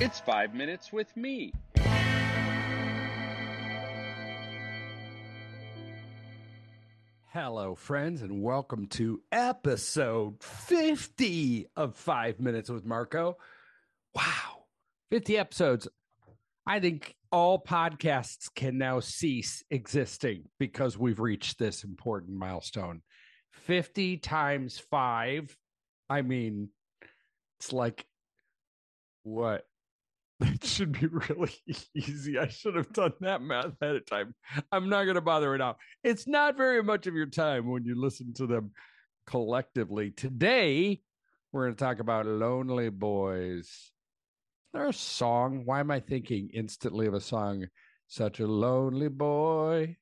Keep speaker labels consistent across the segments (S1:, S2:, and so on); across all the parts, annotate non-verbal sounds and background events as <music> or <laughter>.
S1: It's five minutes with me.
S2: Hello, friends, and welcome to episode 50 of Five Minutes with Marko. Wow, 50 episodes. I think all podcasts can now cease existing because we've reached this important milestone. 50 times five. I mean, it's like what? <laughs> That should be really <laughs> easy. I should have done that math ahead of time. I'm not going to bother right now. It's not very much of your time when you listen to them collectively. Today, we're going to talk about Lonely Boys. Is there a song? Why am I thinking instantly of a song? Such a lonely boy.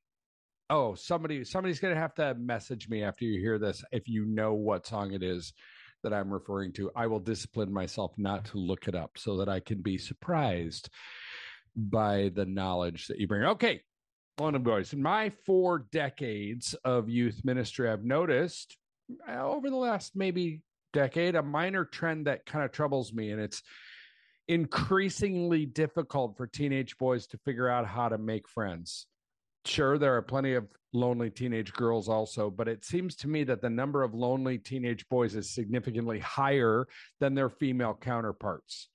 S2: Oh, somebody somebody's going to have to message me after you hear this if you know what song it is that I'm referring to, I will discipline myself not to look it up so that I can be surprised by the knowledge that you bring. Okay, one of boys. In my four decades of youth ministry, I've noticed uh, over the last maybe decade a minor trend that kind of troubles me, and it's increasingly difficult for teenage boys to figure out how to make friends. Sure, there are plenty of lonely teenage girls also, but it seems to me that the number of lonely teenage boys is significantly higher than their female counterparts.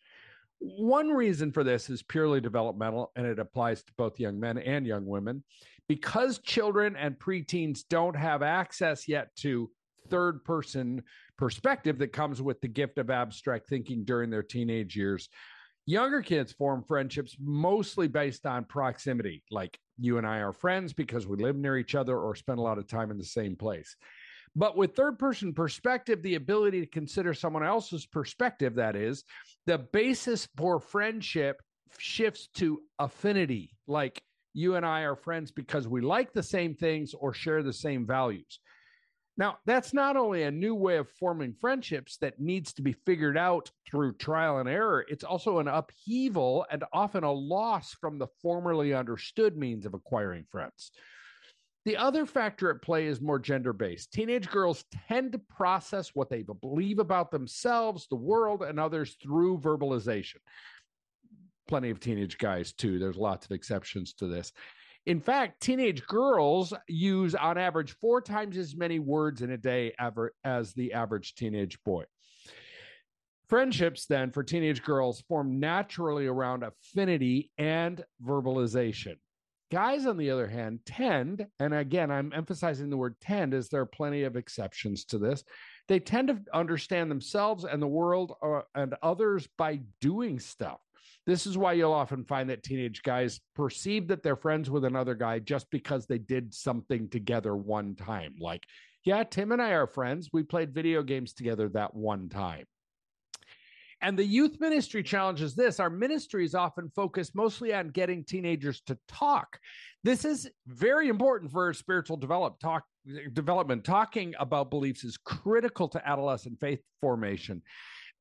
S2: One reason for this is purely developmental, and it applies to both young men and young women. Because children and preteens don't have access yet to third person perspective that comes with the gift of abstract thinking during their teenage years, younger kids form friendships mostly based on proximity, like you and I are friends because we live near each other or spend a lot of time in the same place. But with third person perspective, the ability to consider someone else's perspective, that is, the basis for friendship shifts to affinity. Like you and I are friends because we like the same things or share the same values. Now, that's not only a new way of forming friendships that needs to be figured out through trial and error, it's also an upheaval and often a loss from the formerly understood means of acquiring friends. The other factor at play is more gender based. Teenage girls tend to process what they believe about themselves, the world, and others through verbalization. Plenty of teenage guys, too. There's lots of exceptions to this. In fact, teenage girls use on average four times as many words in a day ever as the average teenage boy. Friendships, then, for teenage girls form naturally around affinity and verbalization. Guys, on the other hand, tend, and again, I'm emphasizing the word tend as there are plenty of exceptions to this, they tend to understand themselves and the world uh, and others by doing stuff. This is why you'll often find that teenage guys perceive that they're friends with another guy just because they did something together one time. Like, yeah, Tim and I are friends. We played video games together that one time. And the youth ministry challenges this. Our ministry is often focused mostly on getting teenagers to talk. This is very important for spiritual develop, talk, development. Talking about beliefs is critical to adolescent faith formation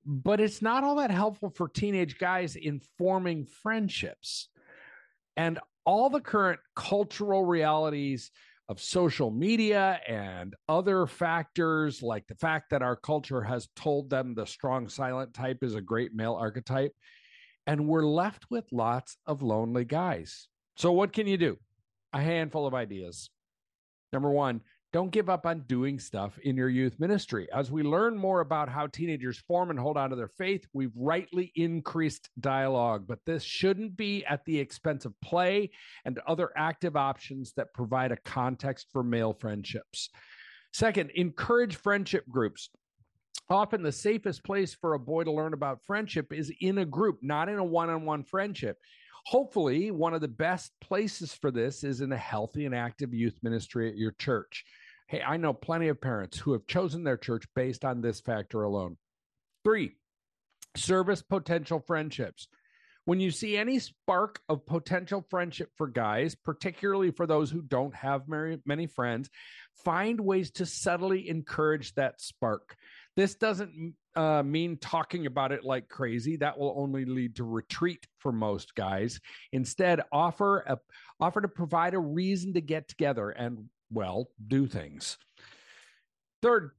S2: but it's not all that helpful for teenage guys in forming friendships. And all the current cultural realities of social media and other factors, like the fact that our culture has told them the strong silent type is a great male archetype. And we're left with lots of lonely guys. So, what can you do? A handful of ideas. Number one, don't give up on doing stuff in your youth ministry. As we learn more about how teenagers form and hold on to their faith, we've rightly increased dialogue, but this shouldn't be at the expense of play and other active options that provide a context for male friendships. Second, encourage friendship groups. Often, the safest place for a boy to learn about friendship is in a group, not in a one on one friendship. Hopefully, one of the best places for this is in a healthy and active youth ministry at your church. Hey, I know plenty of parents who have chosen their church based on this factor alone. Three, service potential friendships. When you see any spark of potential friendship for guys, particularly for those who don't have very many friends, find ways to subtly encourage that spark. This doesn't uh, mean talking about it like crazy. That will only lead to retreat for most guys. Instead, offer a offer to provide a reason to get together and well, do things. Third,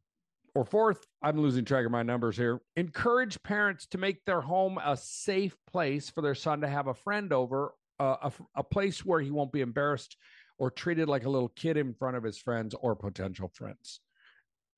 S2: Or fourth, I'm losing track of my numbers here. Encourage parents to make their home a safe place for their son to have a friend over, uh, a, a place where he won't be embarrassed or treated like a little kid in front of his friends or potential friends.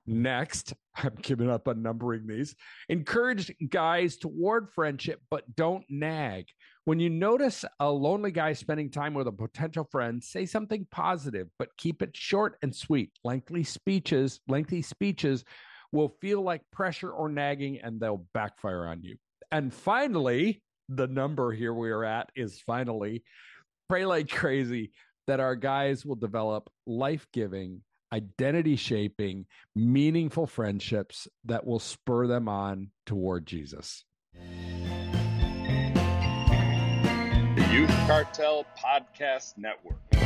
S2: Next, I'm giving up on numbering these. Encourage guys toward friendship, but don't nag. When you notice a lonely guy spending time with a potential friend, say something positive, but keep it short and sweet. Lengthy speeches, lengthy speeches will feel like pressure or nagging and they'll backfire on you. And finally, the number here we are at is finally pray like crazy that our guys will develop life giving, identity shaping, meaningful friendships that will spur them on toward Jesus.
S1: The Youth Cartel Podcast Network.